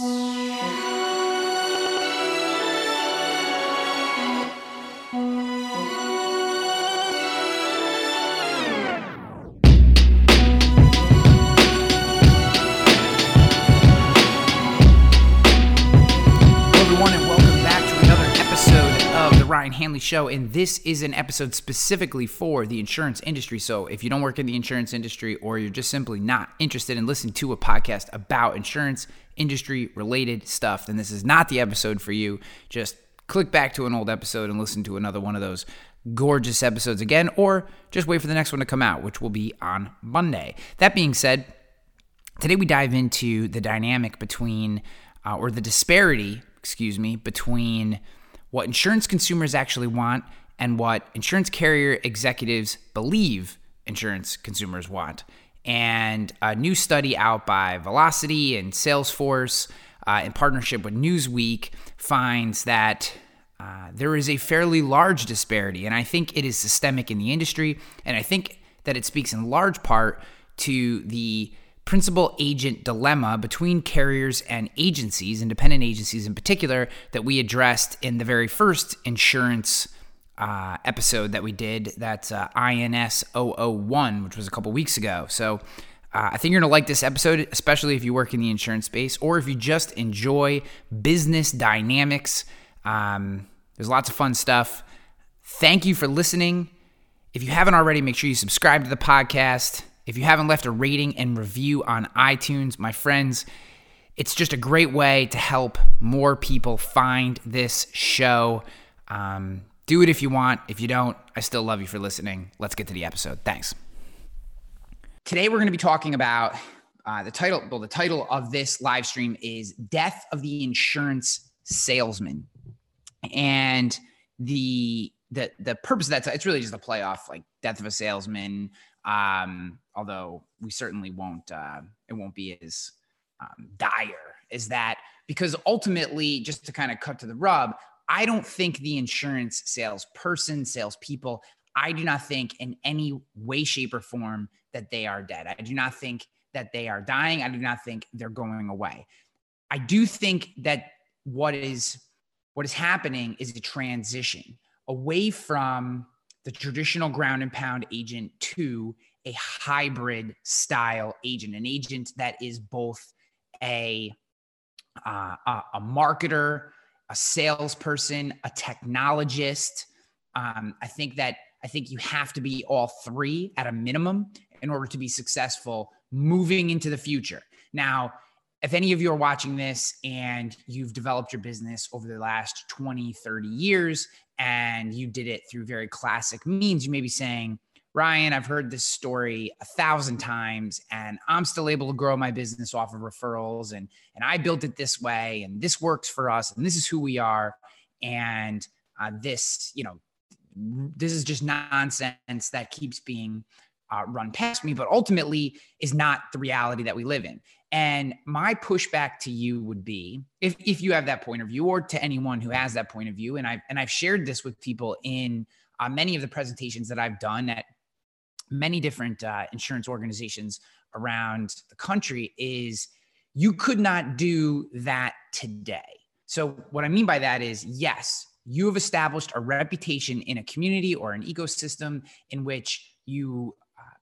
Ryan Show, and this is an episode specifically for the insurance industry. So, if you don't work in the insurance industry or you're just simply not interested in listening to a podcast about insurance industry related stuff, then this is not the episode for you. Just click back to an old episode and listen to another one of those gorgeous episodes again, or just wait for the next one to come out, which will be on Monday. That being said, today we dive into the dynamic between, uh, or the disparity, excuse me, between what insurance consumers actually want and what insurance carrier executives believe insurance consumers want. And a new study out by Vlocity and Salesforce uh, in partnership with Newsweek finds that uh, there is a fairly large disparity. And I think it is systemic in the industry. And I think that it speaks in large part to the principal agent dilemma between carriers and agencies, independent agencies in particular, that we addressed in the very first insurance uh, episode that we did. That's uh, INS 001, which was a couple weeks ago. So uh, I think you're going to like this episode, especially if you work in the insurance space or if you just enjoy business dynamics. Um, there's lots of fun stuff. Thank you for listening. If you haven't already, make sure you subscribe to the podcast. If you haven't left a rating and review on iTunes, my friends, it's just a great way to help more people find this show. Um, do it if you want. If you don't, I still love you for listening. Let's get to the episode. Thanks. Today we're going to be talking about uh, the title. Well, the title of this live stream is "Death of the Insurance Salesman," and the the the purpose of that it's really just a play off like "Death of a Salesman." Um, although we certainly won't, uh, it won't be as um, dire as that because ultimately, just to kind of cut to the rub, I don't think the insurance salesperson, salespeople, I do not think in any way, shape, or form that they are dead. I do not think that they are dying. I do not think they're going away. I do think that what is what is happening is a transition away from the traditional ground and pound agent to a hybrid style agent, an agent that is both a uh, a, marketer, a salesperson, a technologist. Um, I think that I think you have to be all three at a minimum in order to be successful moving into the future. Now, if any of you are watching this and you've developed your business over the last 20, 30 years and you did it through very classic means, you may be saying, Ryan, I've heard this story a thousand times and I'm still able to grow my business off of referrals and and I built it this way and this works for us and this is who we are and uh, this, you know, this is just nonsense that keeps being uh, run past me, but ultimately is not the reality that we live in. And my pushback to you would be, if if you have that point of view, or to anyone who has that point of view, and I've and I've shared this with people in uh, many of the presentations that I've done at many different uh, insurance organizations around the country is you could not do that today. So, what I mean by that is, yes, you have established a reputation in a community or an ecosystem in which you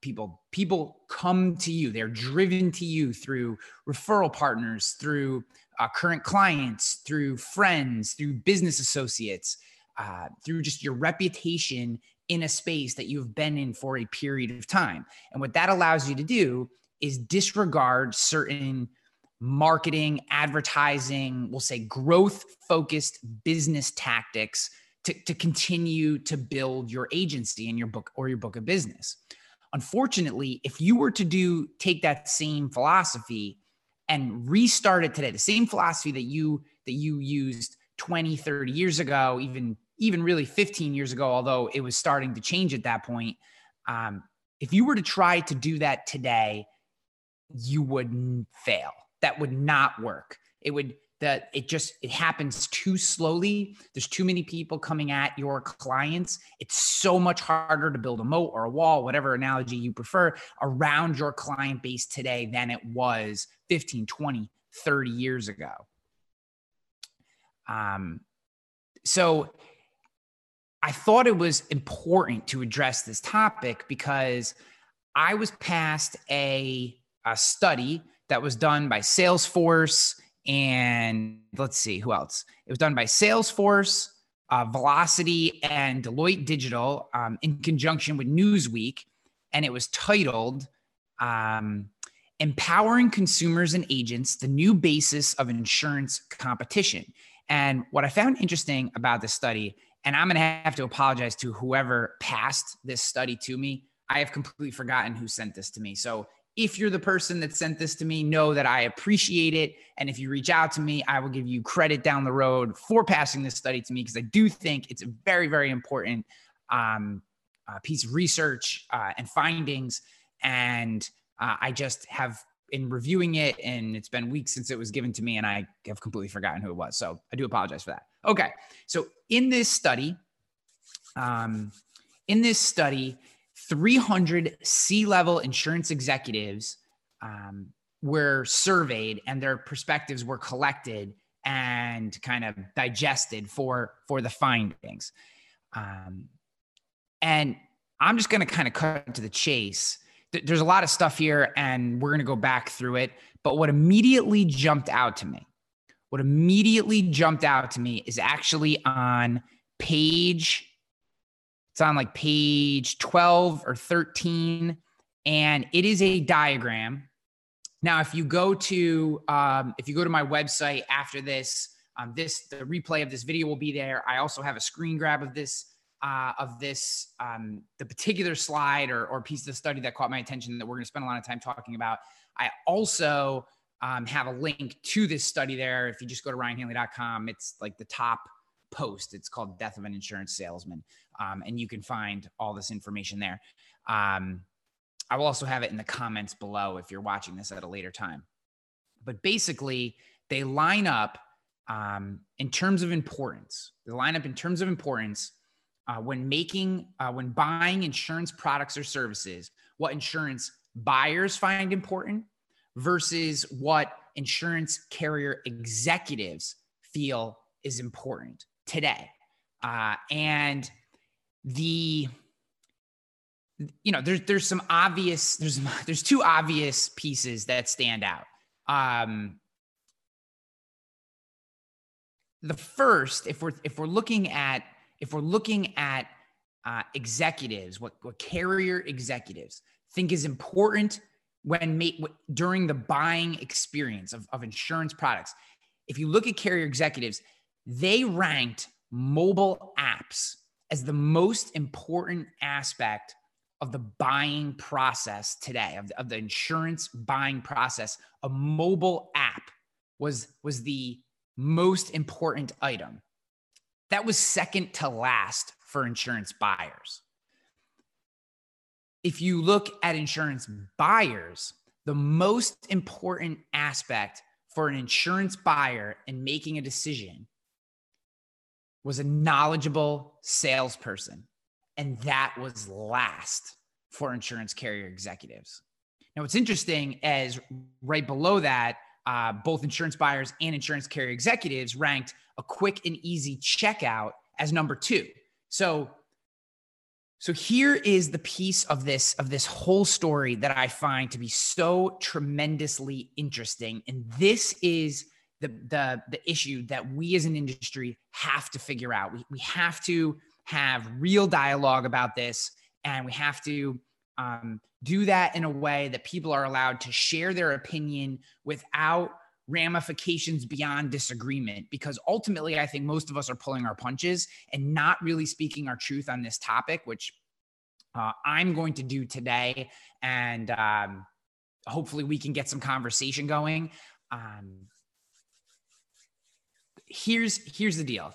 people people come to you they're driven to you through referral partners through uh, current clients through friends through business associates uh, through just your reputation in a space that you've been in for a period of time. And what that allows you to do is disregard certain marketing, advertising, we'll say growth focused business tactics to, to continue to build your agency and your book or your book of business. Unfortunately, if you were to do take that same philosophy and restart it today, the same philosophy that you that you used 20, 30 years ago, even even really 15 years ago, although it was starting to change at that point. Um, if you were to try to do that today, you would fail. That would not work. It would that it just it happens too slowly. There's too many people coming at your clients. It's so much harder to build a moat or a wall, whatever analogy you prefer, around your client base today than it was 15, 20, 30 years ago. Um, so I thought it was important to address this topic because I was past a, a study that was done by Salesforce and let's see who else. It was done by Salesforce, uh, Vlocity, and Deloitte Digital um, in conjunction with Newsweek, and it was titled um, "Empowering Consumers and Agents: The New Basis of Insurance Competition." And what I found interesting about this study, and I'm going to have to apologize to whoever passed this study to me. I have completely forgotten who sent this to me. So if you're the person that sent this to me, know that I appreciate it. And if you reach out to me, I will give you credit down the road for passing this study to me because I do think it's a very, very important um, uh, piece of research uh, and findings. And uh, I just have, in reviewing it, and it's been weeks since it was given to me, and I have completely forgotten who it was. So I do apologize for that. Okay. So in this study, um, in this study, 300 C level insurance executives um, were surveyed and their perspectives were collected and kind of digested for for the findings. Um, and I'm just going to kind of cut to the chase. There's a lot of stuff here, and we're going to go back through it. But what immediately jumped out to me, what immediately jumped out to me is actually on page it's on like page 12 or 13, and it is a diagram. Now, if you go to um, if you go to my website after this, um, this the replay of this video will be there. I also have a screen grab of this uh, of this um, the particular slide or, or piece of the study that caught my attention that we're going to spend a lot of time talking about. I also um, have a link to this study there. If you just go to ryanhanley.com, it's like the top post. It's called Death of an Insurance Salesman. Um, and you can find all this information there. Um, I will also have it in the comments below if you're watching this at a later time. But basically, they line up um, in terms of importance. They line up in terms of importance uh, when making, uh, when buying insurance products or services, what insurance buyers find important versus what insurance carrier executives feel is important today. Uh, and the you know there's there's some obvious there's there's two obvious pieces that stand out um the first if we're if we're looking at if we're looking at uh, executives what, what carrier executives think is important when made during the buying experience of, of insurance products if you look at carrier executives they ranked mobile apps as the most important aspect of the buying process today of the, of the insurance buying process. A mobile app was was the most important item. That was second to last for insurance buyers. If you look at insurance buyers the most important aspect for an insurance buyer in making a decision was a knowledgeable salesperson. And that was last for insurance carrier executives. Now, what's interesting is right below that, uh, both insurance buyers and insurance carrier executives ranked a quick and easy checkout as number two. So, so here is the piece of this of this whole story that I find to be so tremendously interesting, and this is the the the issue that we as an industry have to figure out. We we have to have real dialogue about this, and we have to um, do that in a way that people are allowed to share their opinion without ramifications beyond disagreement. Because ultimately i think most of us are pulling our punches and not really speaking our truth on this topic which uh, i'm going to do today. And um, hopefully we can get some conversation going. Um, here's here's the deal.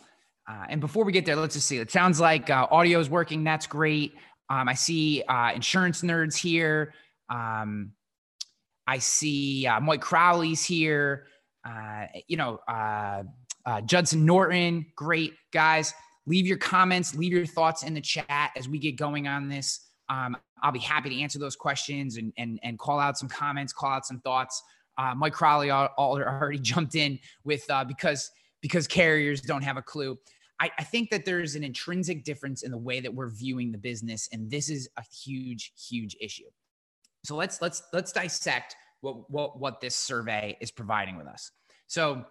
Uh, and before we get there, let's just see. It sounds like uh, audio is working. That's great. Um, I see uh, insurance nerds here. Um, I see uh, Mike Crowley's here. Uh, you know, uh, Judson Norton. Great guys. Leave your comments. Leave your thoughts in the chat as we get going on this. Um, I'll be happy to answer those questions and and and call out some comments, call out some thoughts Mike Crowley already jumped in with because because carriers don't have a clue. I, I think that there's an intrinsic difference in the way that we're viewing the business, and this is a huge, huge issue. So let's let's let's dissect what what what this survey is providing with us. So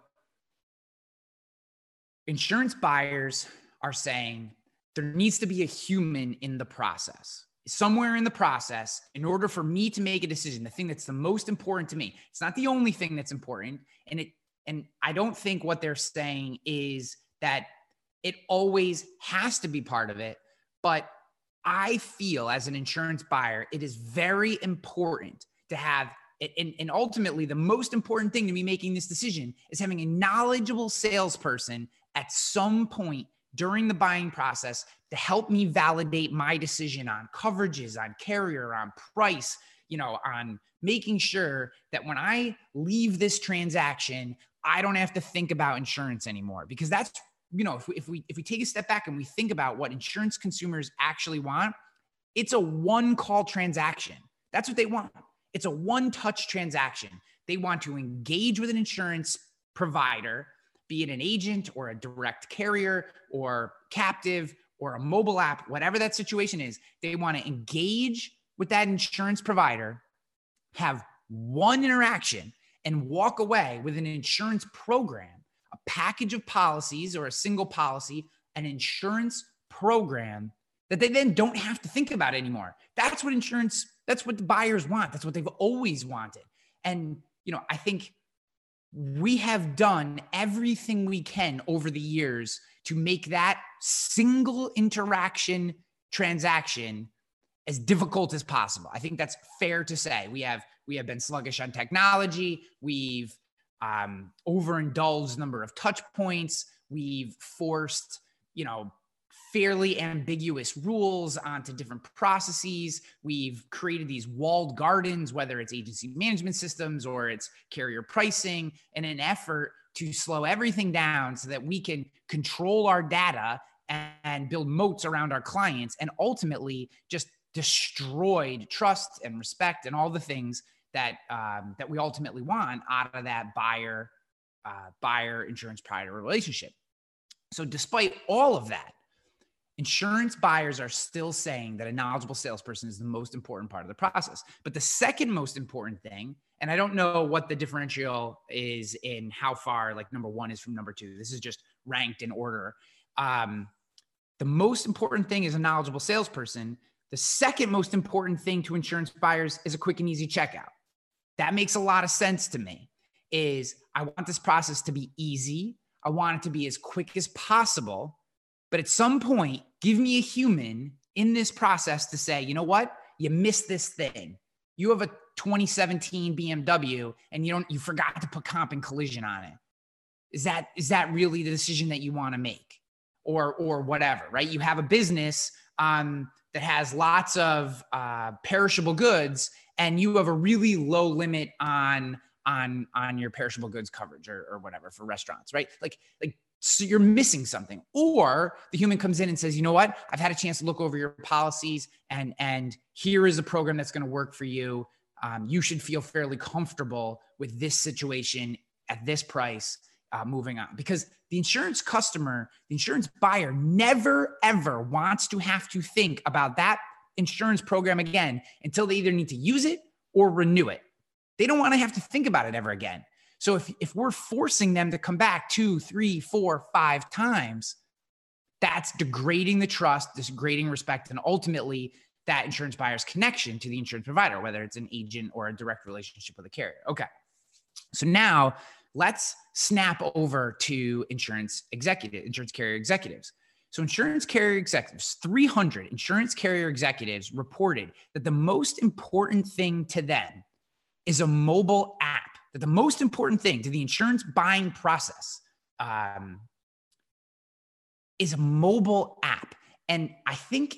insurance buyers are saying there needs to be a human in the process. Somewhere in the process, in order for me to make a decision, the thing that's the most important to me, it's not the only thing that's important. And it and I don't think what they're saying is that it always has to be part of it. But I feel as an insurance buyer, it is very important to have and, and ultimately the most important thing to me making this decision is having a knowledgeable salesperson at some point during the buying process to help me validate my decision on coverages on carrier on price you know on making sure that when i leave this transaction i don't have to think about insurance anymore because that's you know, if we, if we if we take a step back and we think about what insurance consumers actually want, it's a one call transaction. That's what they want. It's a one touch transaction. They want to engage with an insurance provider, be it an agent or a direct carrier or captive or a mobile app, whatever that situation is. They want to engage with that insurance provider, have one interaction, and walk away with an insurance program a package of policies or a single policy, an insurance program that they then don't have to think about anymore. That's what insurance, that's what the buyers want. That's what they've always wanted. And, you know, I think we have done everything we can over the years to make that single interaction transaction as difficult as possible. I think that's fair to say. We have we have been sluggish on technology. We've um, overindulged number of touch points. We've forced, you know, fairly ambiguous rules onto different processes. We've created these walled gardens, whether it's agency management systems or it's carrier pricing, in an effort to slow everything down so that we can control our data and, and build moats around our clients and ultimately just destroyed trust and respect and all the things that um, that we ultimately want out of that buyer uh, buyer insurance provider relationship. So, despite all of that, insurance buyers are still saying that a knowledgeable salesperson is the most important part of the process. But the second most important thing, and I don't know what the differential is in how far like number one is from number two. This is just ranked in order. Um, the most important thing is a knowledgeable salesperson. The second most important thing to insurance buyers is a quick and easy checkout that makes a lot of sense to me is I want this process to be easy. I want it to be as quick as possible. But at some point, give me a human in this process to say, you know what? You missed this thing. You have a 2017 BMW and you don't you forgot to put comp and collision on it. Is that is that really the decision that you want to make? Or or whatever, right? You have a business um, that has lots of uh, perishable goods and you have a really low limit on on on your perishable goods coverage or, or whatever for restaurants right? Like like so you're missing something. Or the human comes in and says you know what? I've had a chance to look over your policies and and here is a program that's going to work for you. Um, you should feel fairly comfortable with this situation at this price uh, moving on because the insurance customer the insurance buyer never ever wants to have to think about that insurance program again until they either need to use it or renew it. They don't want to have to think about it ever again. So if, if we're forcing them to come back two, three, four, five times, that's degrading the trust, degrading respect, and ultimately that insurance buyer's connection to the insurance provider, whether it's an agent or a direct relationship with a carrier. Okay. So now let's snap over to insurance executive, insurance carrier executives. So, insurance carrier executives, 300 insurance carrier executives reported that the most important thing to them is a mobile app, that the most important thing to the insurance buying process um, is a mobile app. And I think,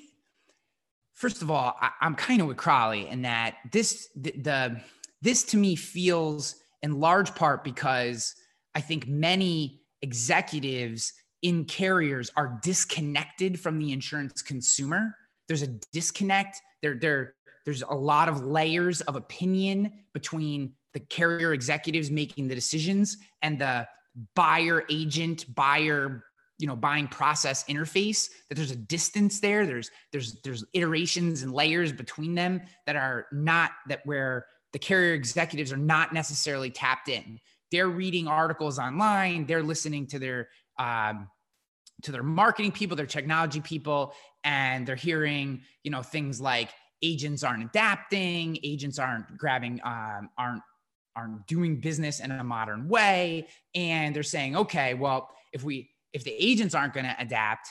first of all, I, am kind of with Crowley in that this, the, the, this to me feels in large part because I think many executives in carriers are disconnected from the insurance consumer. There's a disconnect. There, there, there's a lot of layers of opinion between the carrier executives making the decisions and the buyer agent buyer you know buying process interface that there's a distance there there's there's there's iterations and layers between them that are not that where the carrier executives are not necessarily tapped in. They're reading articles online. They're listening to their um, to their marketing people their technology people and they're hearing you know things like agents aren't adapting agents aren't grabbing um, aren't aren't doing business in a modern way. And they're saying okay well if we if the agents aren't going to adapt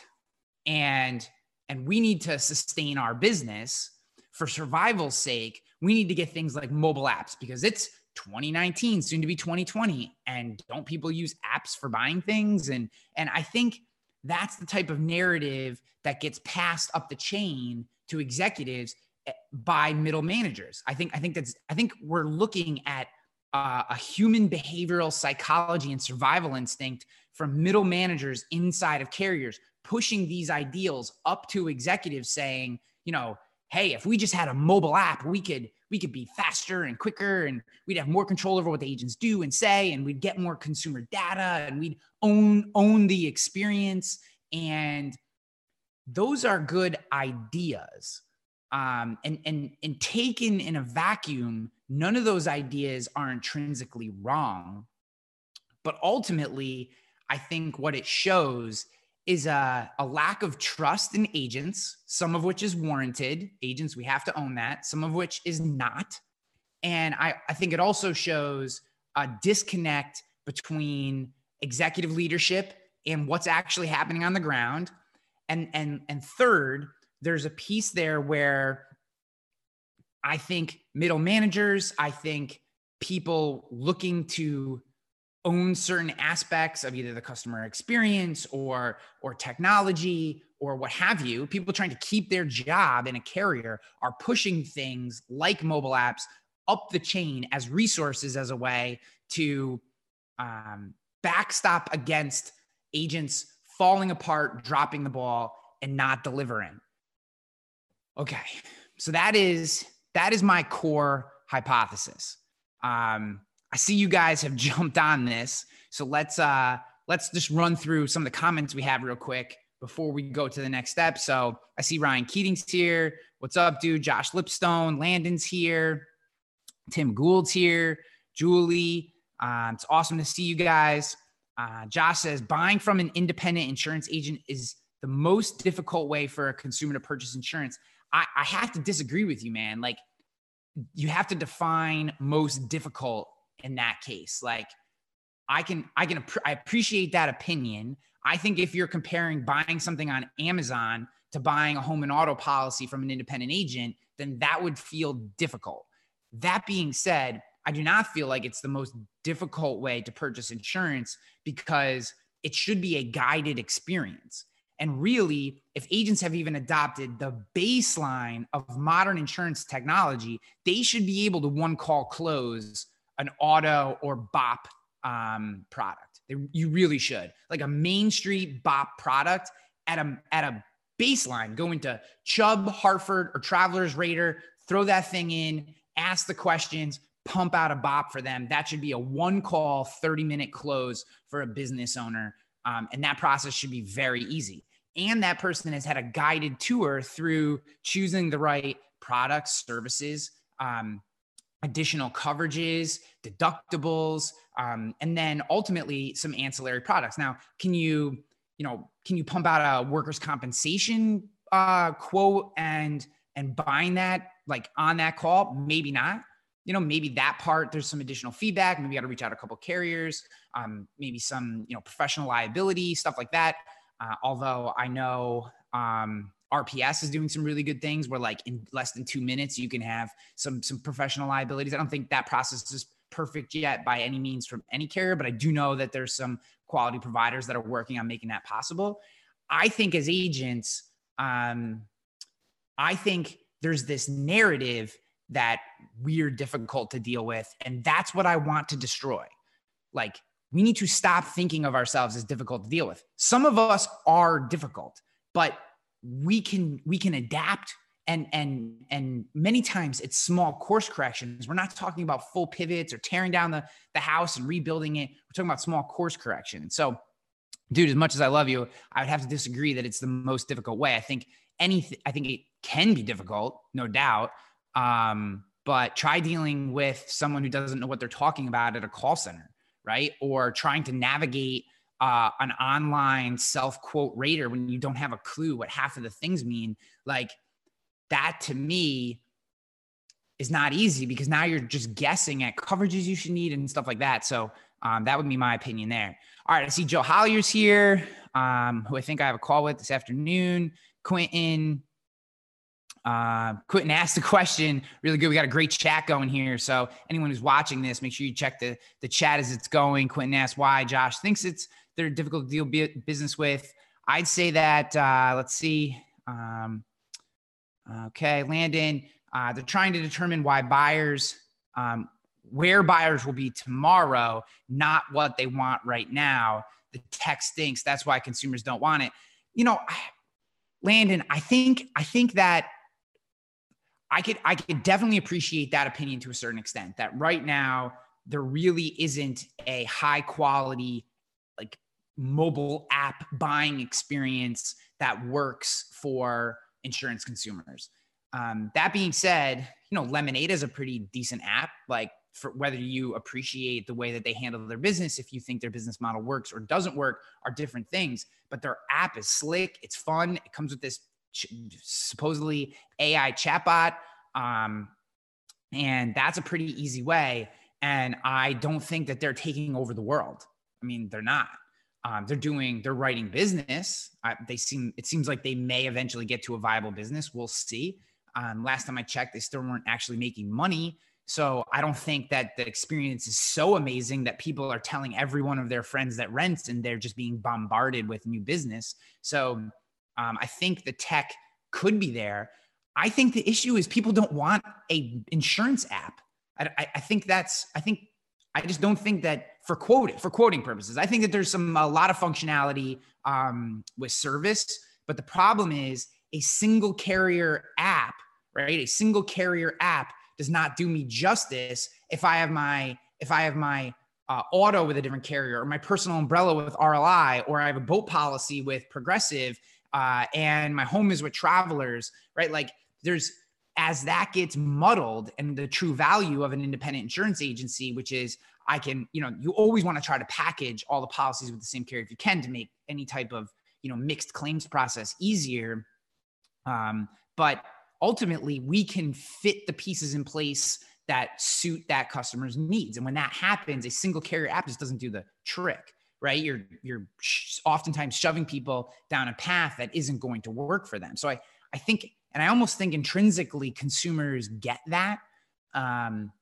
and and we need to sustain our business for survival's sake we need to get things like mobile apps because it's 2019 soon to be 2020 and don't people use apps for buying things? And and i think that's the type of narrative that gets passed up the chain to executives eh, by middle managers. I think i think that's i think we're looking at uh, a human behavioral psychology and survival instinct from middle managers inside of carriers pushing these ideals up to executives saying you know hey if we just had a mobile app we could we could be faster and quicker and we'd have more control over what the agents do and say and we'd get more consumer data and we'd own own the experience. And those are good ideas. Um, and and and taken in a vacuum none of those ideas are intrinsically wrong. But ultimately i think what it shows is a, a lack of trust in agents some of which is warranted. Agents we have to own that. Some of which is not. And i, I think it also shows a disconnect between executive leadership and what's actually happening on the ground. And and and third there's a piece there where I think middle managers, I think people looking to own certain aspects of either the customer experience or or technology or what have you people trying to keep their job in a carrier are pushing things like mobile apps up the chain as resources as a way to um, backstop against agents falling apart dropping the ball and not delivering okay so that is that is my core hypothesis. Um, I see you guys have jumped on this, so let's uh, let's just run through some of the comments we have real quick before we go to the next step. So I see Ryan Keating's here. What's up, dude? Josh Lipstone, Landon's here. Tim Gould's here. Julie, uh, it's awesome to see you guys. Uh, Josh says buying from an independent insurance agent is the most difficult way for a consumer to purchase insurance. I, I have to disagree with you, man. Like, you have to define most difficult in that case. Like, I can, I can, I appreciate that opinion. I think if you're comparing buying something on Amazon to buying a home and auto policy from an independent agent, then that would feel difficult. That being said, I do not feel like it's the most difficult way to purchase insurance because it should be a guided experience. And really, if agents have even adopted the baseline of modern insurance technology, they should be able to one call close an auto or BOP um, product. They, you really should. Like a Main Street BOP product at a, at a baseline, go into Chubb, Hartford, or Travelers Rater, throw that thing in, ask the questions, pump out a BOP for them. That should be a one call, 30 minute close for a business owner. Um, and that process should be very easy and that person has had a guided tour through choosing the right products, services, um, additional coverages, deductibles, um, and then ultimately some ancillary products. Now, can you, you know, can you pump out a workers' compensation uh, quote and and bind that like on that call? Maybe not. You know, maybe that part there's some additional feedback. Maybe you got to reach out a couple carriers. Um, maybe some you know professional liability stuff like that. Uh, although I know um, RPS is doing some really good things where like in less than two minutes you can have some some professional liabilities. I don't think that process is perfect yet by any means from any carrier, but I do know that there's some quality providers that are working on making that possible. I think as agents, um, I think there's this narrative that we're difficult to deal with, and that's what I want to destroy. Like we need to stop thinking of ourselves as difficult to deal with. Some of us are difficult, but we can we can adapt. And and and many times it's small course corrections. We're not talking about full pivots or tearing down the the house and rebuilding it. We're talking about small course corrections so dude as much as i love you i would have to disagree that it's the most difficult way. I think anything i think it can be difficult no doubt. Um, but try dealing with someone who doesn't know what they're talking about at a call center right? Or trying to navigate uh, an online self quote rater when you don't have a clue what half of the things mean like that to me is not easy because now you're just guessing at coverages you should need and stuff like that. So um, that would be my opinion there. All right, I see Joe Hollier's here, um, who I think I have a call with this afternoon. Quentin, uh, Quentin asked a question. Really good. We got a great chat going here. So anyone who's watching this, make sure you check the the chat as it's going. Quentin asked why Josh thinks it's they're difficult to deal business with. I'd say that. Uh, let's see. Um, Okay, Landon, uh, they're trying to determine why buyers, um, where buyers will be tomorrow, not what they want right now. The tech stinks. That's why consumers don't want it. You know, Landon, I think I think that I could I could definitely appreciate that opinion to a certain extent. That right now there really isn't a high quality mobile app buying experience that works for insurance consumers. Um, that being said, you know, Lemonade is a pretty decent app. Like for whether you appreciate the way that they handle their business, if you think their business model works or doesn't work, are different things. But their app is slick. It's fun. It comes with this ch- supposedly AI chatbot, um, and that's a pretty easy way. And I don't think that they're taking over the world. I mean, they're not. Um, they're doing, they're writing business. Uh, they seem, it seems like they may eventually get to a viable business. We'll see. Um, last time I checked, they still weren't actually making money. So I don't think that the experience is so amazing that people are telling every one of their friends that rents and they're just being bombarded with new business. So um, I think the tech could be there. I think the issue is people don't want a insurance app. I, I, I think that's I think I just don't think that for quoting for quoting purposes. I think that there's some a lot of functionality um, with service, but the problem is a single carrier app, right? A single carrier app does not do me justice if I have my if I have my uh, auto with a different carrier or my personal umbrella with RLI or I have a boat policy with Progressive uh, and my home is with Travelers, right? Like there's as that gets muddled and the true value of an independent insurance agency, which is I can, you know, you always want to try to package all the policies with the same carrier if you can to make any type of, you know, mixed claims process easier. Um, but ultimately, we can fit the pieces in place that suit that customer's needs. And when that happens, a single carrier app just doesn't do the trick, right? You're you're oftentimes shoving people down a path that isn't going to work for them. So I I think and I almost think intrinsically consumers get that. Um,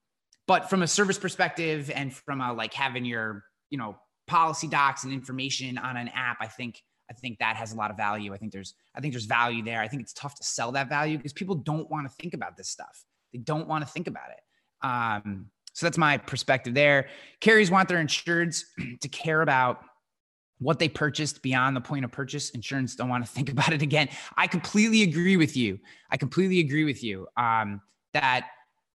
but from a service perspective and from a like having your, you know, policy docs and information on an app, I think I think that has a lot of value. I think there's I think there's value there. I think it's tough to sell that value because people don't want to think about this stuff. They don't want to think about it. Um, so that's my perspective there. Carriers want their insureds to care about what they purchased beyond the point of purchase. Insurance don't want to think about it again. I completely agree with you. I completely agree with you um, that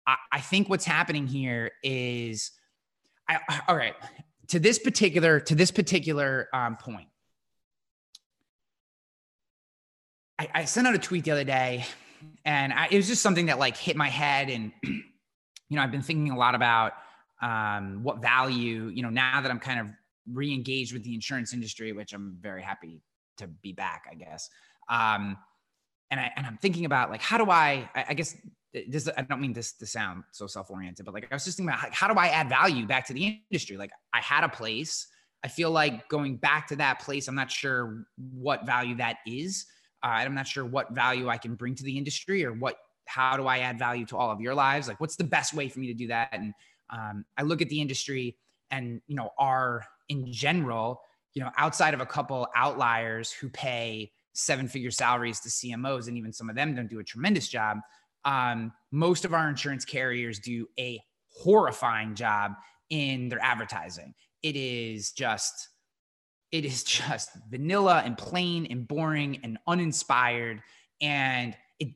I, I, think what's happening here is, I, all right, to this particular to this particular um, point. I, I, sent out a tweet the other day, and it was just something that like hit my head, and you know I've been thinking a lot about um, what value you know now that I'm kind of re-engaged with the insurance industry, which I'm very happy to be back, I guess. Um, and I and I'm thinking about like how do I I, I guess this I don't mean this to sound so self-oriented, but like I was just thinking about like, how do I add value back to the industry? Like I had a place. I feel like going back to that place, I'm not sure what value that is. Uh, I'm not sure what value I can bring to the industry or what how do I add value to all of your lives? Like what's the best way for me to do that? And um, I look at the industry and you know are in general, you know, outside of a couple outliers who pay seven figure salaries to CMOs, and even some of them don't do a tremendous job, um, most of our insurance carriers do a horrifying job in their advertising. It is just, it is just vanilla and plain and boring and uninspired. And it,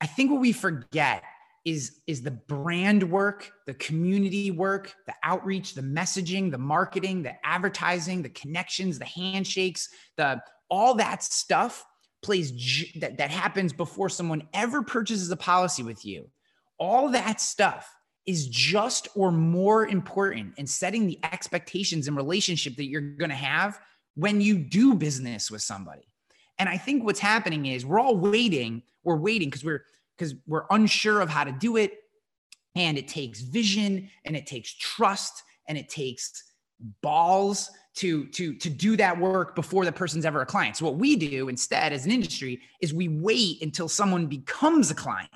I think what we forget is is the brand work, the community work, the outreach, the messaging, the marketing, the advertising, the connections, the handshakes, the all that stuff plays that that happens before someone ever purchases a policy with you. All that stuff is just or more important in setting the expectations and relationship that you're going to have when you do business with somebody. And I think what's happening is we're all waiting. We're waiting because we're because we're unsure of how to do it. And it takes vision and it takes trust and it takes balls to to to do that work before the person's ever a client. So what we do instead as an industry is we wait until someone becomes a client.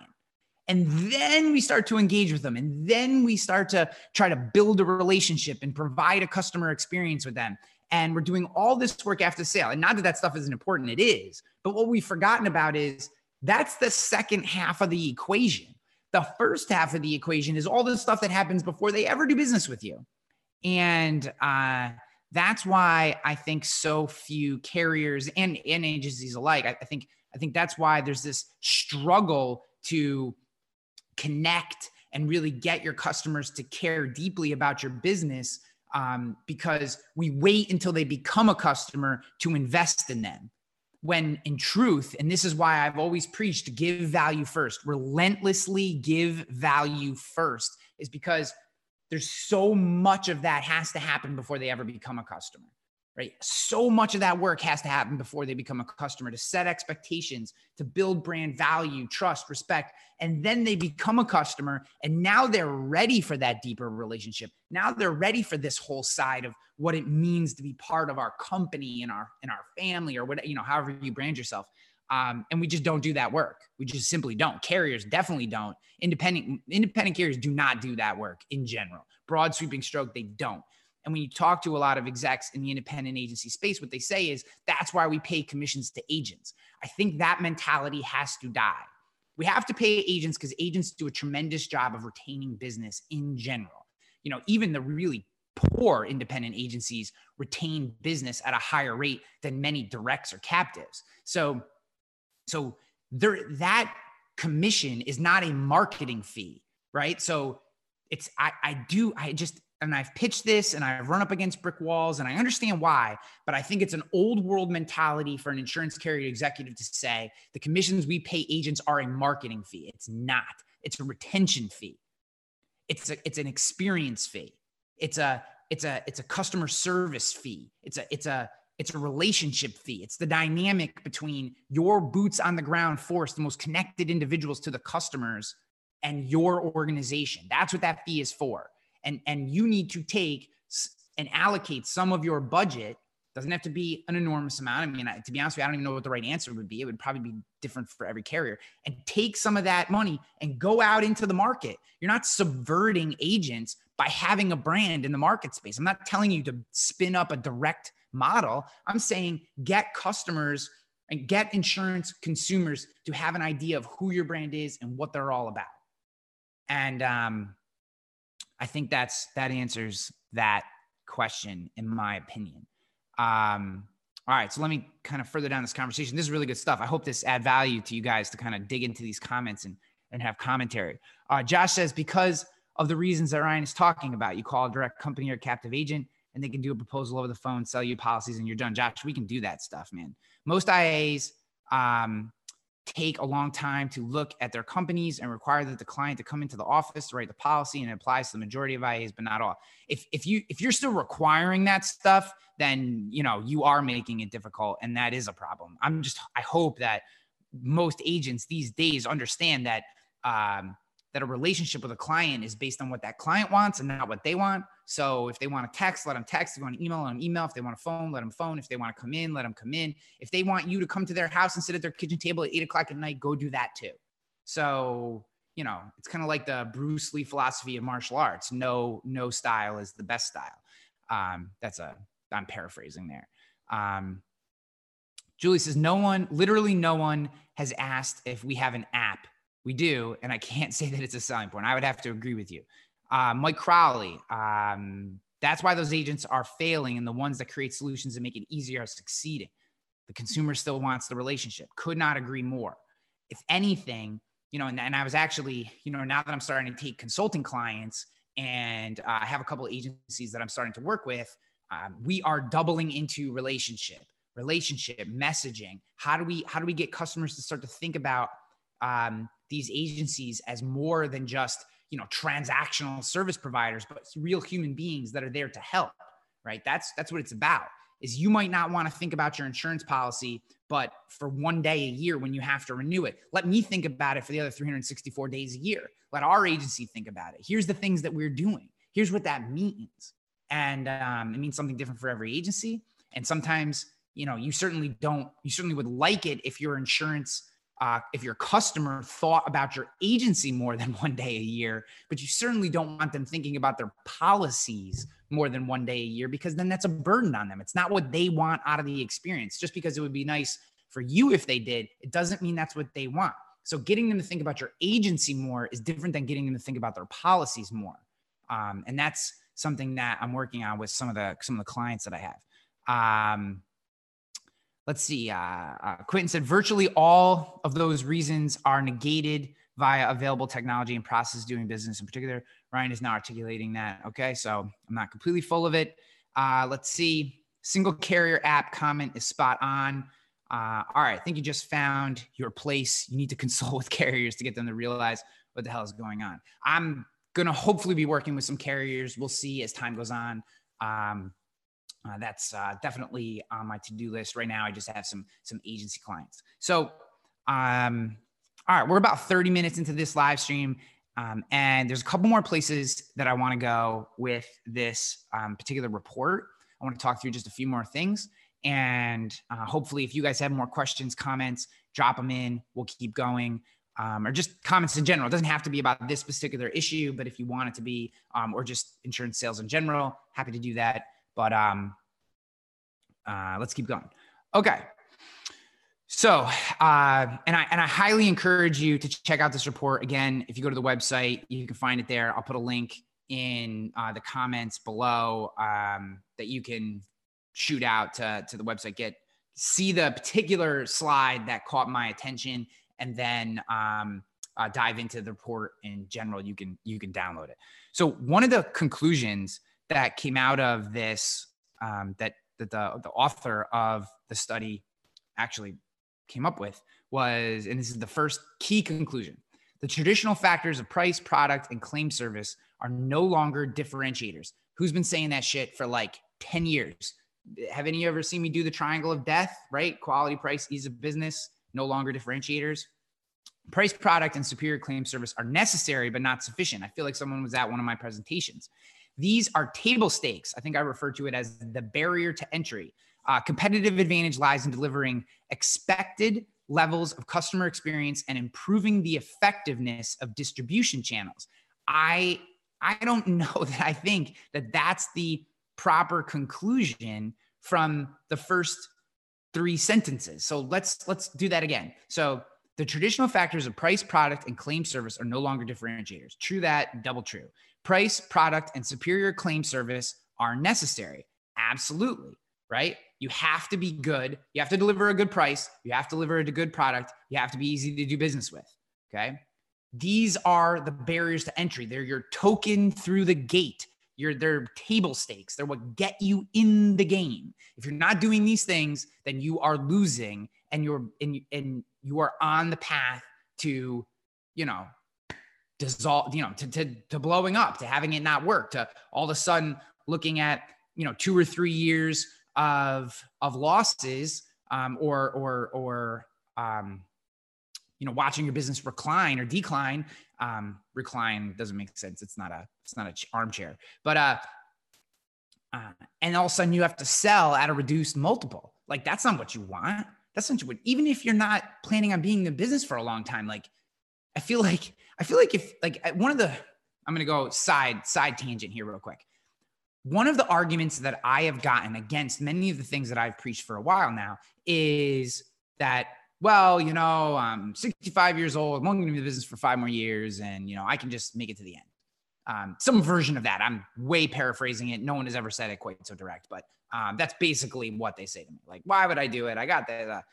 And then we start to engage with them. And then we start to try to build a relationship and provide a customer experience with them. And we're doing all this work after sale. And not that that stuff isn't important, it is. But what we've forgotten about is that's the second half of the equation. The first half of the equation is all the stuff that happens before they ever do business with you. And uh, that's why I think so few carriers and, and agencies alike, I, I think I think that's why there's this struggle to connect and really get your customers to care deeply about your business um, because we wait until they become a customer to invest in them. When in truth, and this is why I've always preached give value first, relentlessly give value first, is because there's so much of that has to happen before they ever become a customer right? So much of that work has to happen before they become a customer to set expectations, to build brand value, trust, respect, and then they become a customer. And now they're ready for that deeper relationship. Now they're ready for this whole side of what it means to be part of our company and our and our family or what you know, however you brand yourself. Um, and we just don't do that work. We just simply don't. Carriers definitely don't. Independent independent carriers do not do that work in general. Broad sweeping stroke, they don't. And when you talk to a lot of execs in the independent agency space, what they say is that's why we pay commissions to agents. I think that mentality has to die. We have to pay agents because agents do a tremendous job of retaining business in general. You know, even the really poor independent agencies retain business at a higher rate than many directs or captives. So, so there that commission is not a marketing fee, right? So it's I, I do I just and I've pitched this and I've run up against brick walls and I understand why, but I think it's an old world mentality for an insurance carrier executive to say the commissions we pay agents are a marketing fee. It's not. It's a retention fee. It's a it's an experience fee. It's a it's a it's a customer service fee. It's a it's a it's a relationship fee. It's the dynamic between your boots on the ground force, the most connected individuals to the customers and your organization. That's what that fee is for and and you need to take and allocate some of your budget doesn't have to be an enormous amount. I mean, to be honest with you, I don't even know what the right answer would be. It would probably be different for every carrier. And take some of that money and go out into the market. You're not subverting agents by having a brand in the market space. I'm not telling you to spin up a direct model. I'm saying get customers and get insurance consumers to have an idea of who your brand is and what they're all about. And um, I think that's that answers that question in my opinion. Um, all right, so let me kind of further down this conversation. This is really good stuff. I hope this add value to you guys to kind of dig into these comments and and have commentary. Uh, Josh says because of the reasons that Ryan is talking about, you call a direct company or captive agent, and they can do a proposal over the phone, sell you policies, and you're done. Josh, we can do that stuff, man. Most IAs um, take a long time to look at their companies and require that the client to come into the office to write the policy and it applies to the majority of IAs, but not all. If if you if you're still requiring that stuff, then you know you are making it difficult and that is a problem. I'm just I hope that most agents these days understand that um, that a relationship with a client is based on what that client wants and not what they want. So if they want to text, let them text. If they want to email, let them email. If they want to phone, let them phone. If they want to come in, let them come in. If they want you to come to their house and sit at their kitchen table at eight o'clock at night, go do that too. So, you know, it's kind of like the Bruce Lee philosophy of martial arts. No, no style is the best style. Um, that's a, I'm paraphrasing there. Um, Julie says, no one, literally no one has asked if we have an app we do, and I can't say that it's a selling point. I would have to agree with you. Uh, Mike Crowley, um, that's why those agents are failing and the ones that create solutions and make it easier are succeeding. The consumer still wants the relationship. Could not agree more. If anything, you know, and, and I was actually, you know, now that I'm starting to take consulting clients and uh, I have a couple of agencies that I'm starting to work with, um, we are doubling into relationship, relationship messaging. How do we how do we get customers to start to think about um, these agencies as more than just you know transactional service providers, but real human beings that are there to help? Right. That's that's what it's about. Is you might not want to think about your insurance policy but for one day a year when you have to renew it, let me think about it for the other 364 days a year. Let our agency think about it. Here's the things that we're doing. Here's what that means. And um, it means something different for every agency. And sometimes, you know, you certainly don't, you certainly would like it if your insurance, uh, if your customer thought about your agency more than one day a year, but you certainly don't want them thinking about their policies more than one day a year because then that's a burden on them. It's not what they want out of the experience. Just because it would be nice for you if they did, it doesn't mean that's what they want. So getting them to think about your agency more is different than getting them to think about their policies more. Um, and that's something that I'm working on with some of the some of the clients that I have. Um, let's see. Uh, uh, Quentin said virtually all of those reasons are negated via available technology and process doing business in particular. Ryan is now articulating that. Okay, so I'm not completely full of it. Uh, let's see. Single carrier app comment is spot on. Uh, all right, I think you just found your place. You need to consult with carriers to get them to realize what the hell is going on. I'm gonna hopefully be working with some carriers. We'll see as time goes on. Um, uh, that's uh, definitely on my to-do list right now. I just have some some agency clients. So, um, all right, we're about 30 minutes into this live stream. Um, and there's a couple more places that I want to go with this um, particular report. I want to talk through just a few more things. And uh, hopefully, if you guys have more questions, comments, drop them in. We'll keep going. Um, or just comments in general. It doesn't have to be about this particular issue, but if you want it to be, um, or just insurance sales in general, happy to do that. But um, uh, let's keep going. Okay. So, uh, and I and I highly encourage you to check out this report. Again, if you go to the website, you can find it there. I'll put a link in uh, the comments below um, that you can shoot out to to the website. Get see the particular slide that caught my attention, and then um, uh, dive into the report in general. You can you can download it. So one of the conclusions that came out of this um, that that the the author of the study actually came up with was, and this is the first key conclusion the traditional factors of price, product, and claim service are no longer differentiators. Who's been saying that shit for like 10 years? Have any of you ever seen me do the triangle of death, right? Quality, price, ease of business, no longer differentiators. Price, product, and superior claim service are necessary, but not sufficient. I feel like someone was at one of my presentations. These are table stakes. I think I refer to it as the barrier to entry. Uh, competitive advantage lies in delivering expected levels of customer experience and improving the effectiveness of distribution channels. I I don't know that I think that that's the proper conclusion from the first three sentences. So let's let's do that again. So the traditional factors of price, product, and claim service are no longer differentiators. True that, double true. Price, product, and superior claim service are necessary. Absolutely, right? You have to be good. You have to deliver a good price. You have to deliver a good product. You have to be easy to do business with. Okay. These are the barriers to entry. They're your token through the gate. You're they're table stakes. They're what get you in the game. If you're not doing these things, then you are losing and you're and, and you are on the path to, you know, dissolve, you know, to, to, to blowing up, to having it not work, to all of a sudden looking at, you know, two or three years of of losses um, or or or um, you know watching your business recline or decline um, recline doesn't make sense. It's not a it's not a armchair. But uh, uh and all of a sudden you have to sell at a reduced multiple. Like that's not what you want. That's not what even if you're not planning on being in the business for a long time like i feel like i feel like if like one of the i'm gonna go side side tangent here real quick one of the arguments that I have gotten against many of the things that I've preached for a while now is that, well, you know, I'm 65 years old, I'm only going to be in the business for five more years, and, you know, I can just make it to the end. Um, some version of that. I'm way paraphrasing it. No one has ever said it quite so direct, but um, that's basically what they say to me. Like, why would I do it? I got that.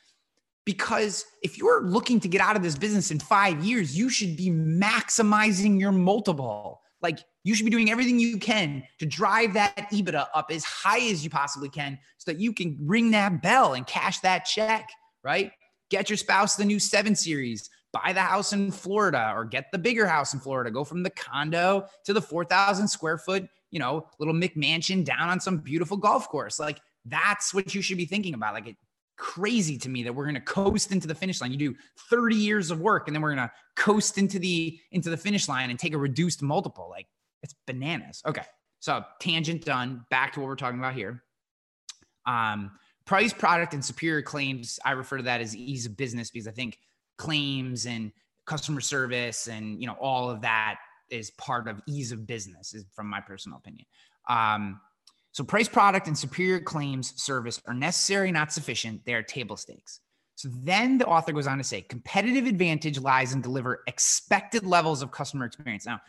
Because if you're looking to get out of this business in five years, you should be maximizing your multiple. Like you should be doing everything you can to drive that EBITDA up as high as you possibly can so that you can ring that bell and cash that check, right? Get your spouse the new 7 Series, buy the house in Florida or get the bigger house in Florida, go from the condo to the 4,000 square foot, you know, little McMansion down on some beautiful golf course. Like that's what you should be thinking about. Like it crazy to me that we're going to coast into the finish line. You do 30 years of work and then we're going to coast into the into the finish line and take a reduced multiple. Like it's bananas. Okay. So tangent done. Back to what we're talking about here. Um, price, product, and superior claims. I refer to that as ease of business because I think claims and customer service and you know all of that is part of ease of business, is from my personal opinion. Um, so price, product, and superior claims service are necessary, not sufficient. They are table stakes. So then the author goes on to say competitive advantage lies in deliver expected levels of customer experience. Now,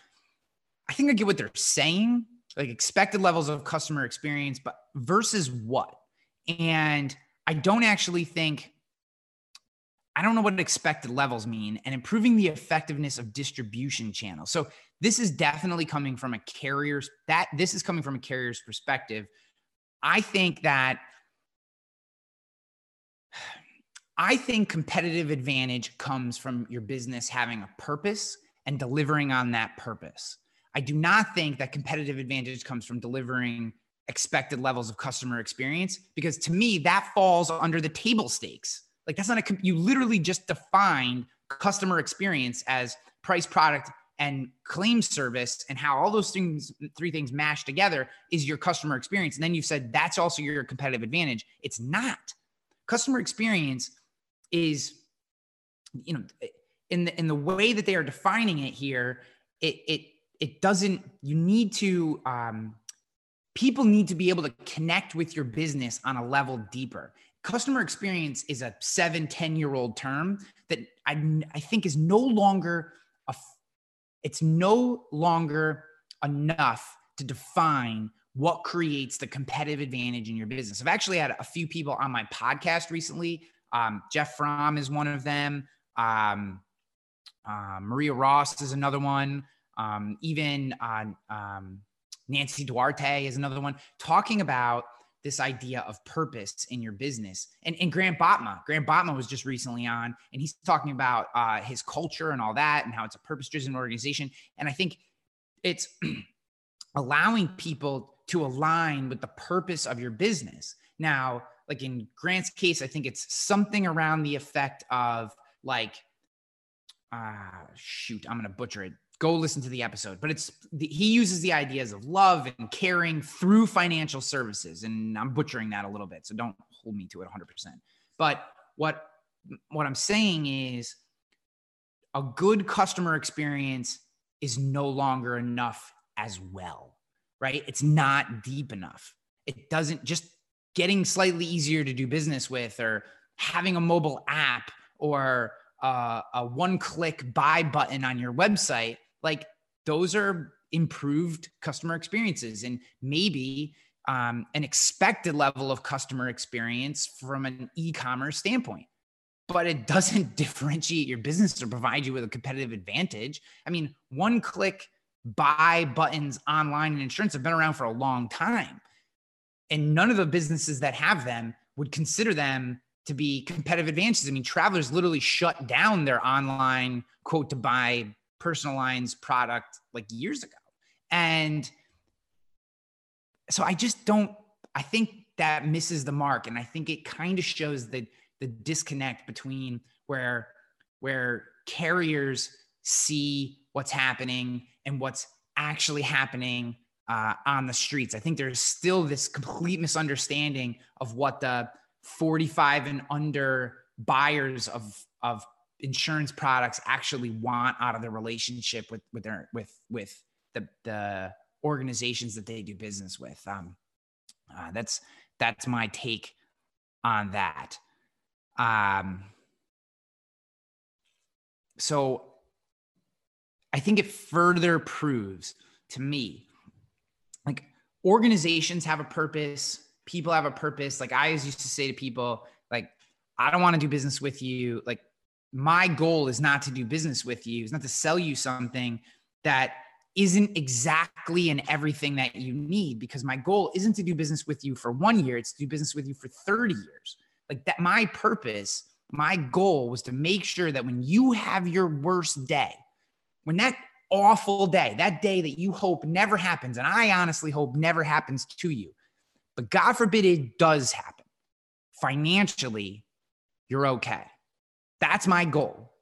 I think I get what they're saying, like expected levels of customer experience, but versus what? And I don't actually think I don't know what expected levels mean and improving the effectiveness of distribution channels. So this is definitely coming from a carrier's that this is coming from a carrier's perspective. I think that I think competitive advantage comes from your business having a purpose and delivering on that purpose. I do not think that competitive advantage comes from delivering expected levels of customer experience because to me that falls under the table stakes like that's not a you literally just defined customer experience as price, product, and claim service and how all those things three things mash together is your customer experience. And then you've said that's also your competitive advantage. It's not. Customer experience is you know in the in the way that they are defining it here it it it doesn't you need to um people need to be able to connect with your business on a level deeper. Customer experience is a seven ten year old term that I, I think is no longer, a, it's no longer enough to define what creates the competitive advantage in your business. I've actually had a few people on my podcast recently. Um, Jeff Fromm is one of them. Um, uh, Maria Ross is another one. Um, even uh, um, Nancy Duarte is another one, talking about this idea of purpose in your business. And, and Grant Botma, Grant Botma was just recently on, and he's talking about uh, his culture and all that, and how it's a purpose-driven organization. And I think it's allowing people to align with the purpose of your business. Now, like in Grant's case, I think it's something around the effect of like, uh, shoot, I'm gonna butcher it go listen to the episode but it's he uses the ideas of love and caring through financial services and i'm butchering that a little bit so don't hold me to it 100% but what what i'm saying is a good customer experience is no longer enough as well right? It's not deep enough. It doesn't just getting slightly easier to do business with or having a mobile app or uh, a one click buy button on your website like those are improved customer experiences. And maybe um, an expected level of customer experience from an e-commerce standpoint. But it doesn't differentiate your business or provide you with a competitive advantage. I mean one click buy buttons online and insurance have been around for a long time. And none of the businesses that have them would consider them to be competitive advantages. I mean travelers literally shut down their online quote to buy personal lines product like years ago. And so I just don't, I think that misses the mark. And I think it kind of shows the, the disconnect between where, where carriers see what's happening and what's actually happening uh, on the streets. I think there's still this complete misunderstanding of what the 45 and under buyers of, of insurance products actually want out of the relationship with with their with with the the organizations that they do business with. Um, uh, that's that's my take on that. Um, so I think it further proves to me, like organizations have a purpose, people have a purpose. Like I used to say to people, like I don't want to do business with you. Like my goal is not to do business with you. It's not to sell you something that isn't exactly in everything that you need because my goal isn't to do business with you for one year, it's to do business with you for 30 years. Like that, my purpose, my goal was to make sure that when you have your worst day, when that awful day, that day that you hope never happens, and I honestly hope never happens to you, but God forbid it does happen, financially, you're okay. That's my goal.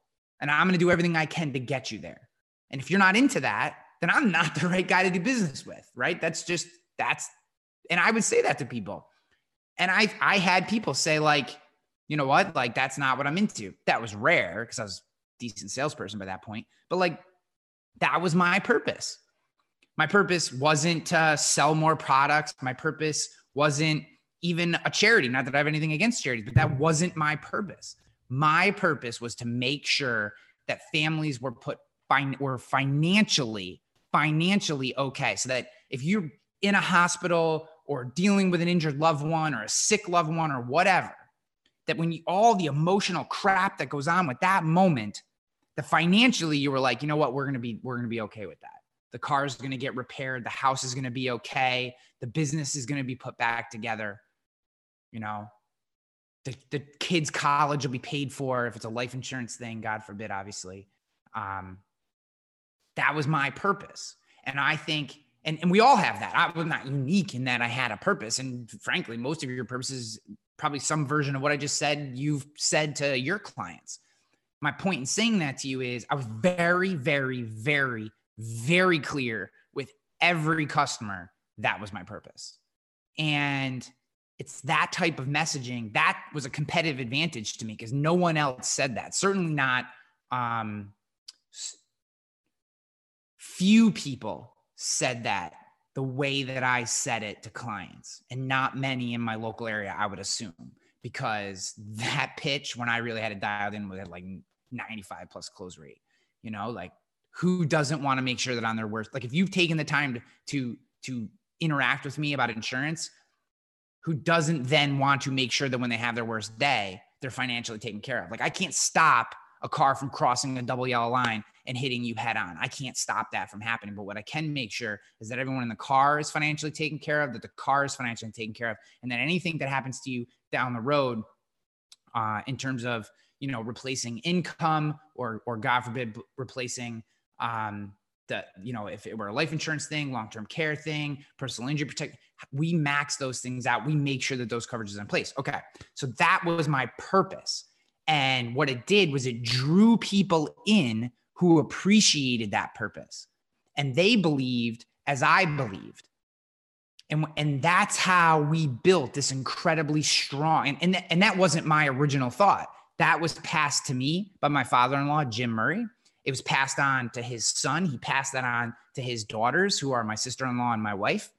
And I'm going to do everything I can to get you there. And if you're not into that, then I'm not the right guy to do business with, right? That's just that's and I would say that to people. And I I had people say like, you know what? Like that's not what I'm into. That was rare because I was decent salesperson by that point. But like that was my purpose. My purpose wasn't to sell more products. My purpose wasn't even a charity. Not that I have anything against charities, but that wasn't my purpose. My purpose was to make sure that families were put fin- were financially financially okay so that if you're in a hospital or dealing with an injured loved one or a sick loved one or whatever that when you all the emotional crap that goes on with that moment the financially you were like you know what? We're going to be we're going to be okay with that. The car is going to get repaired. The house is going to be okay. The business is going to be put back together you know the, the kids college will be paid for if it's a life insurance thing god forbid obviously um, that was my purpose. And I think, and, and we all have that. I was not unique in that I had a purpose. And frankly, most of your purposes, probably some version of what I just said, you've said to your clients. My point in saying that to you is I was very, very, very, very clear with every customer that was my purpose. And it's that type of messaging that was a competitive advantage to me because no one else said that. Certainly not um, few people said that the way that I said it to clients, and not many in my local area, I would assume, because that pitch, when I really had it dialed in, was at like 95 plus close rate. You know, like who doesn't want to make sure that on their worst, like if you've taken the time to, to, to interact with me about insurance, who doesn't then want to make sure that when they have their worst day, they're financially taken care of? Like I can't stop a car from crossing a double yellow line and hitting you head on. I can't stop that from happening. But what I can make sure is that everyone in the car is financially taken care of, that the car is financially taken care of, and that anything that happens to you down the road, uh, in terms of you know replacing income or or God forbid replacing um, the you know if it were a life insurance thing, long term care thing, personal injury protect, we max those things out. We make sure that those coverages are in place. Okay, so that was my purpose. And what it did was it drew people in who appreciated that purpose. And they believed as I believed. And, and that's how we built this incredibly strong. And, and, and that wasn't my original thought. That was passed to me by my father in law, Jim Murray. It was passed on to his son. He passed that on to his daughters, who are my sister in law and my wife.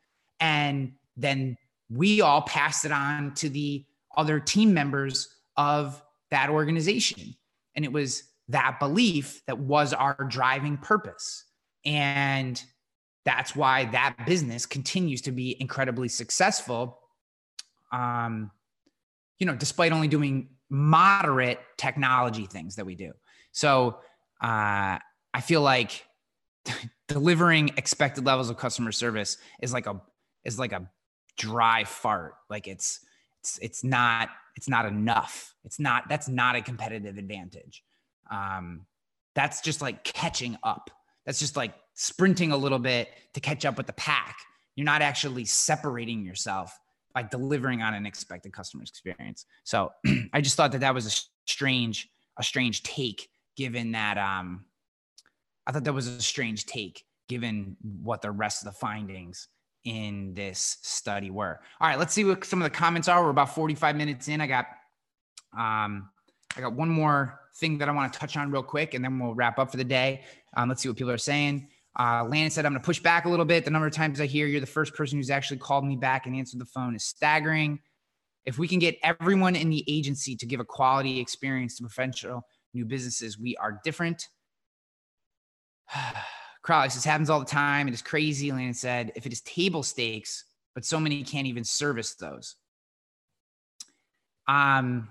And then we all passed it on to the other team members of that organization. And it was that belief that was our driving purpose. And that's why that business continues to be incredibly successful. Um, you know, despite only doing moderate technology things that we do. So uh, I feel like delivering expected levels of customer service is like a is like a dry fart. Like it's it's it's not it's not enough. It's not that's not a competitive advantage um, that's just like catching up. That's just like sprinting a little bit to catch up with the pack. You're not actually separating yourself by delivering on an expected customer experience. So I just thought that that was a strange, a strange take given that, um, I thought that was a strange take given what the rest of the findings in this study were. All right, let's see what some of the comments are. We're about 45 minutes in. I got, um, I got one more thing that I want to touch on real quick, and then we'll wrap up for the day. Um, let's see what people are saying. Uh, Landon said, I'm going to push back a little bit. The number of times I hear you're the first person who's actually called me back and answered the phone is staggering. If we can get everyone in the agency to give a quality experience to professional new businesses, we are different. Crowley says, happens all the time. It is crazy. Landon said, if it is table stakes, but so many can't even service those. Um,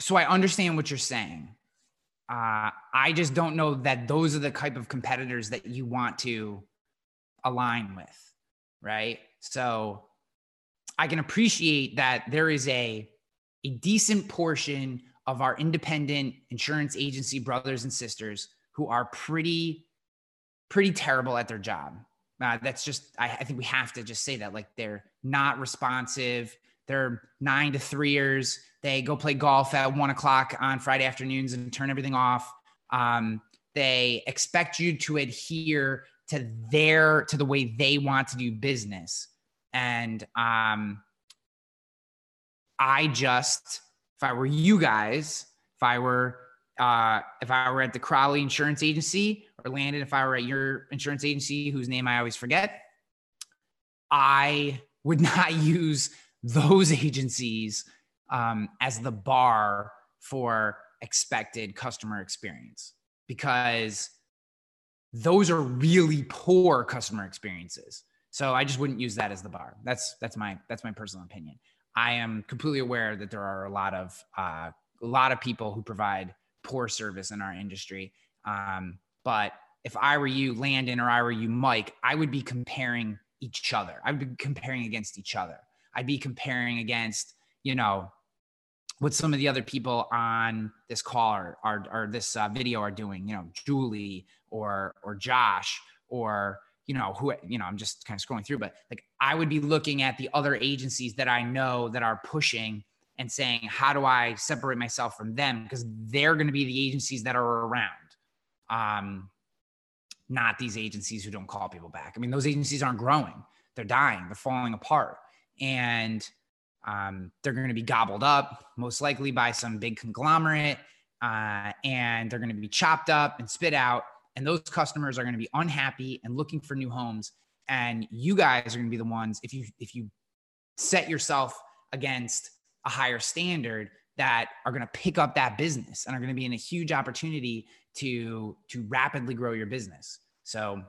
so I understand what you're saying. Uh, I just don't know that those are the type of competitors that you want to align with, right? So I can appreciate that there is a a decent portion of our independent insurance agency brothers and sisters who are pretty pretty terrible at their job. Uh, that's just I, I think we have to just say that like they're not responsive. They're nine to threeers. They go play golf at one o'clock on Friday afternoons and turn everything off. Um, they expect you to adhere to their to the way they want to do business and um i just if i were you guys if i were uh if i were at the crowley insurance agency or landon if i were at your insurance agency whose name i always forget i would not use those agencies um, as the bar for expected customer experience because those are really poor customer experiences. So I just wouldn't use that as the bar. That's that's my that's my personal opinion. I am completely aware that there are a lot of uh, a lot of people who provide poor service in our industry. Um, but if I were you, Landon, or I were you, Mike, I would be comparing each other. I would be comparing against each other. I'd be comparing against, you know, what some of the other people on this call or, or, or this uh, video are doing, you know, Julie or, or Josh or, you know, who, you know, I'm just kind of scrolling through, but like I would be looking at the other agencies that I know that are pushing and saying, how do I separate myself from them? Because they're going to be the agencies that are around. Um, not these agencies who don't call people back. I mean, those agencies aren't growing. They're dying. They're falling apart. And, um, they're going to be gobbled up, most likely by some big conglomerate, uh, and they're going to be chopped up and spit out. And those customers are going to be unhappy and looking for new homes. And you guys are going to be the ones if you if you set yourself against a higher standard that are going to pick up that business and are going to be in a huge opportunity to to rapidly grow your business. So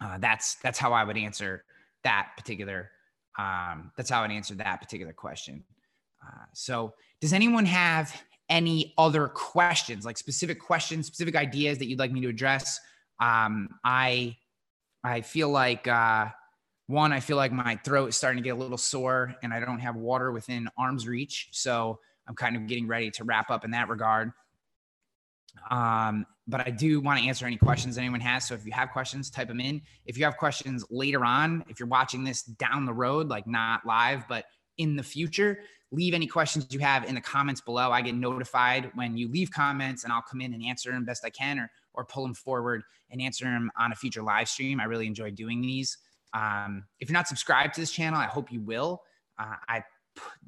uh, that's that's how I would answer that particular um, that's how I'd answer that particular question. Uh, so, does anyone have any other questions, like specific questions, specific ideas that you'd like me to address? Um, I I feel like uh, one, I feel like my throat is starting to get a little sore, and I don't have water within arm's reach, so I'm kind of getting ready to wrap up in that regard. Um, but I do want to answer any questions anyone has. So if you have questions, type them in. If you have questions later on, if you're watching this down the road, like not live, but in the future, leave any questions you have in the comments below. I get notified when you leave comments and I'll come in and answer them best I can or, or pull them forward and answer them on a future live stream. I really enjoy doing these. Um, if you're not subscribed to this channel, I hope you will. Uh, I,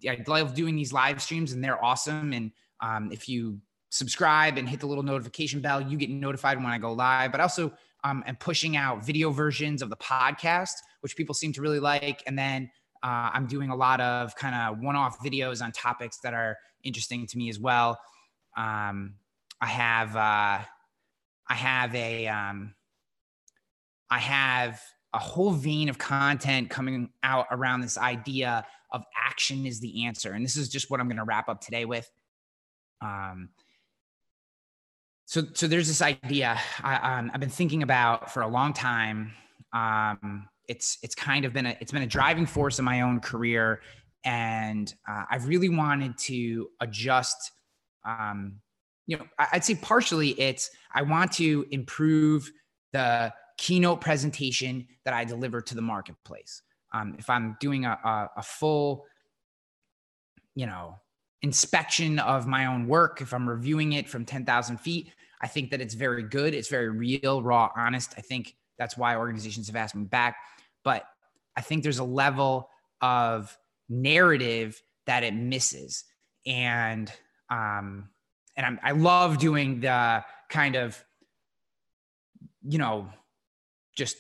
I love doing these live streams and they're awesome. And um, if you subscribe and hit the little notification bell. You get notified when I go live, but also um, am pushing out video versions of the podcast, which people seem to really like. And then uh, I'm doing a lot of kind of one off videos on topics that are interesting to me as well. Um, I have, uh, I have a, um, I have a whole vein of content coming out around this idea of action is the answer. And this is just what I'm going to wrap up today with. Um, so so there's this idea I, um, I've been thinking about for a long time. Um, it's it's kind of been a it's been a driving force in my own career, and uh, I've really wanted to adjust. Um, you know, I'd say partially it's I want to improve the keynote presentation that I deliver to the marketplace. Um, if I'm doing a, a, a full, you know, inspection of my own work, if I'm reviewing it from 10,000 feet, I think that it's very good. It's very real, raw, honest. I think that's why organizations have asked me back. But I think there's a level of narrative that it misses. And, um, and I'm, I love doing the kind of, you know, just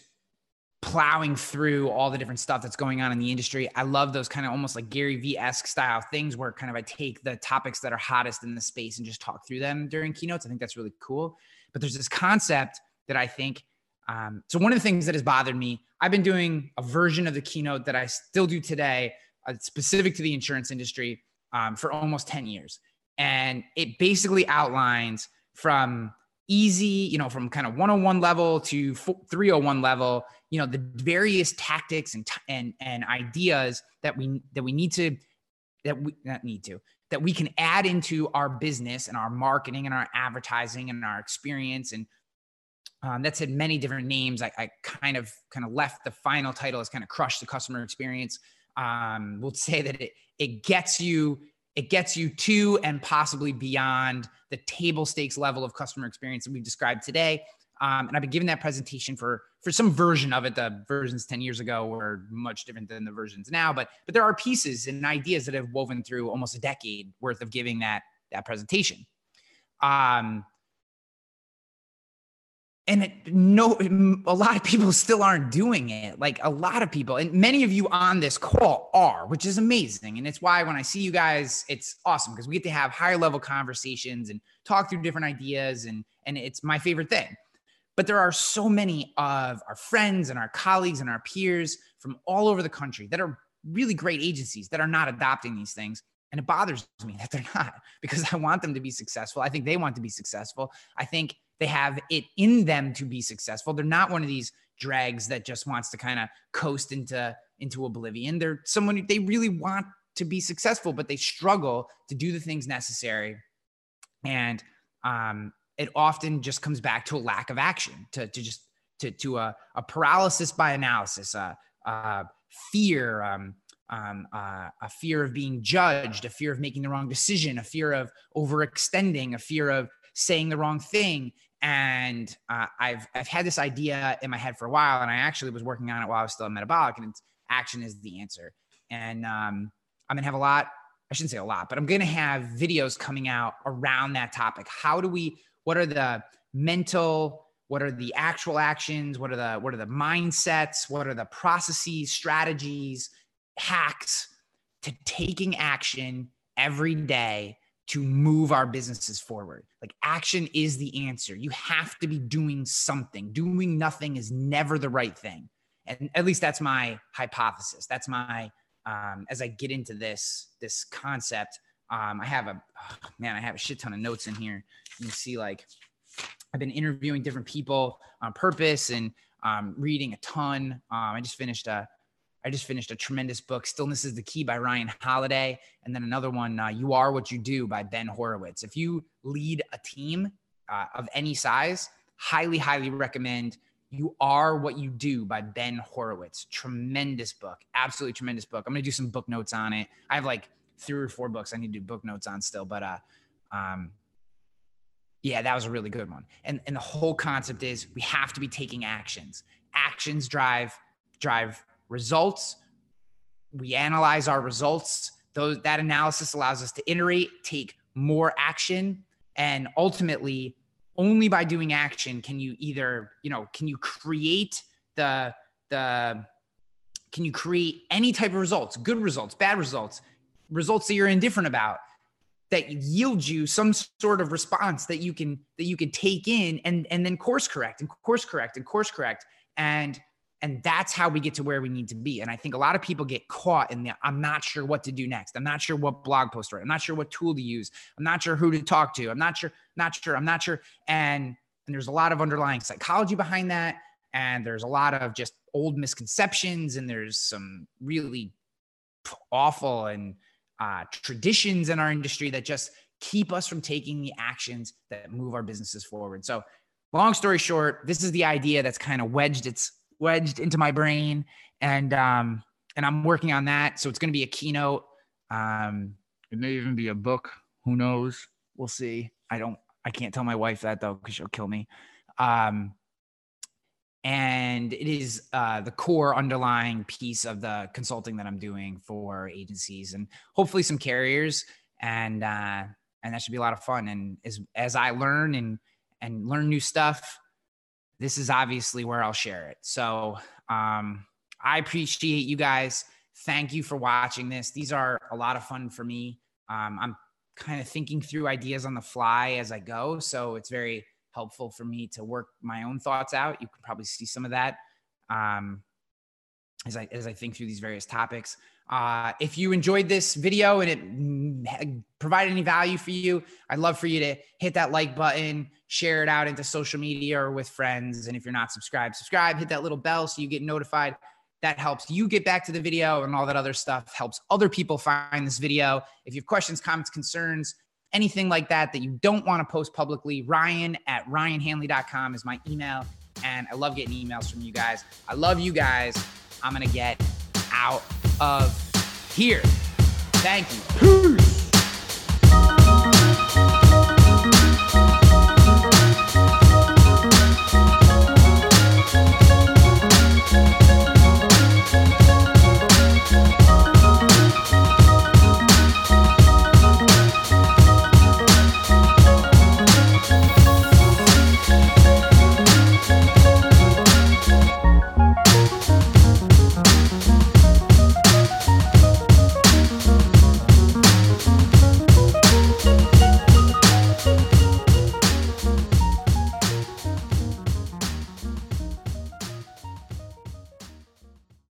plowing through all the different stuff that's going on in the industry. I love those kind of almost like Gary Vee esque style things where kind of I take the topics that are hottest in the space and just talk through them during keynotes. I think that's really cool. But there's this concept that I think. Um, so one of the things that has bothered me, I've been doing a version of the keynote that I still do today, uh, specific to the insurance industry, um, for almost 10 years. and it basically outlines from easy, you know, from kind of 101 level to 301 level, you know, the various tactics and and and ideas that we that we need to that we not need to that we can add into our business and our marketing and our advertising and our experience and um, that's had many different names. I, I, kind of kind of left the final title as kind of crush the customer experience. Um, we'll say that it it gets you it gets you to and possibly beyond the table stakes level of customer experience that we've described today. Um, and I've been giving that presentation for for some version of it. The versions 10 years ago were much different than the versions now, but but there are pieces and ideas that have woven through almost a decade worth of giving that that presentation. Um, and it, no a lot of people still aren't doing it like a lot of people and many of you on this call are which is amazing and it's why when i see you guys it's awesome because we get to have higher level conversations and talk through different ideas and and it's my favorite thing. But there are so many of our friends and our colleagues and our peers from all over the country that are really great agencies that are not adopting these things and it bothers me that they're not because i want them to be successful. I think they want to be successful. I think they have it in them to be successful. They're not one of these drags that just wants to kind of coast into into oblivion. They're someone they really want to be successful, but they struggle to do the things necessary. And um, it often just comes back to a lack of action, to, to just to, to a, a paralysis by analysis, a, a fear, um, um, a fear of being judged, a fear of making the wrong decision, a fear of overextending, a fear of saying the wrong thing and uh, I've I've had this idea in my head for a while, and I actually was working on it while I was still in metabolic, and action is the answer. And um, I'm gonna have a lot. I shouldn't say a lot, but I'm gonna have videos coming out around that topic. How do we? What are the mental? What are the actual actions? What are the what are the mindsets? What are the processes, strategies, hacks to taking action every day to move our businesses forward. Like action is the answer. You have to be doing something. Doing nothing is never the right thing. And at least that's my hypothesis. That's my um, as I get into this this concept. Um, I have a oh, man, I have a shit ton of notes in here. You can see like I've been interviewing different people on purpose and um, reading a ton. Um, I just finished a I just finished a tremendous book, Stillness is the Key by Ryan Holiday. And then another one, uh, You Are What You Do by Ben Horowitz. If you lead a team uh, of any size, highly, highly recommend You Are What You Do by Ben Horowitz. Tremendous book. Absolutely tremendous book. I'm going to do some book notes on it. I have like three or four books I need to do book notes on still, but, uh, um, yeah, that was a really good one. And, and the whole concept is we have to be taking actions. Actions drive drive results. We analyze our results. Those, that analysis allows us to iterate, take more action, and ultimately, only by doing action can you either, you know, can you create the the can you create any type of results, good results, bad results, results that you're indifferent about that yield you some sort of response that you can that you can take in and and then course correct and course correct and course correct and and that's how we get to where we need to be. And I think a lot of people get caught in the I'm not sure what to do next. I'm not sure what blog post to write. I'm not sure what tool to use. I'm not sure who to talk to. I'm not sure, not sure, I'm not sure. And and there's a lot of underlying psychology behind that. And there's a lot of just old misconceptions, and there's some really awful and uh, traditions in our industry that just keep us from taking the actions that move our businesses forward. So, long story short, this is the idea that's kind of wedged its wedged into my brain, and um, and I'm working on that. So it's going to be a keynote. Um, it may even be a book. Who knows? We'll see. I don't. I can't tell my wife that though because she'll kill me. Um, and it is uh, the core underlying piece of the consulting that I'm doing for agencies and hopefully some carriers, and uh, and that should be a lot of fun. And as as I learn and and learn new stuff, this is obviously where I'll share it. So um, I appreciate you guys. Thank you for watching this. These are a lot of fun for me. Um, I'm kind of thinking through ideas on the fly as I go. So it's very helpful for me to work my own thoughts out. You can probably see some of that um, as I as I think through these various topics. Uh, if you enjoyed this video and it provided any value for you, I'd love for you to hit that like button, share it out into social media or with friends. And if you're not subscribed, subscribe, hit that little bell so you get notified. That helps you get back to the video and all that other stuff helps other people find this video. If you have questions, comments, concerns, anything like that that you don't want to post publicly, Ryan at ryanhanley.com is my email. And I love getting emails from you guys. I love you guys. I'm going to get out of here. Thank you.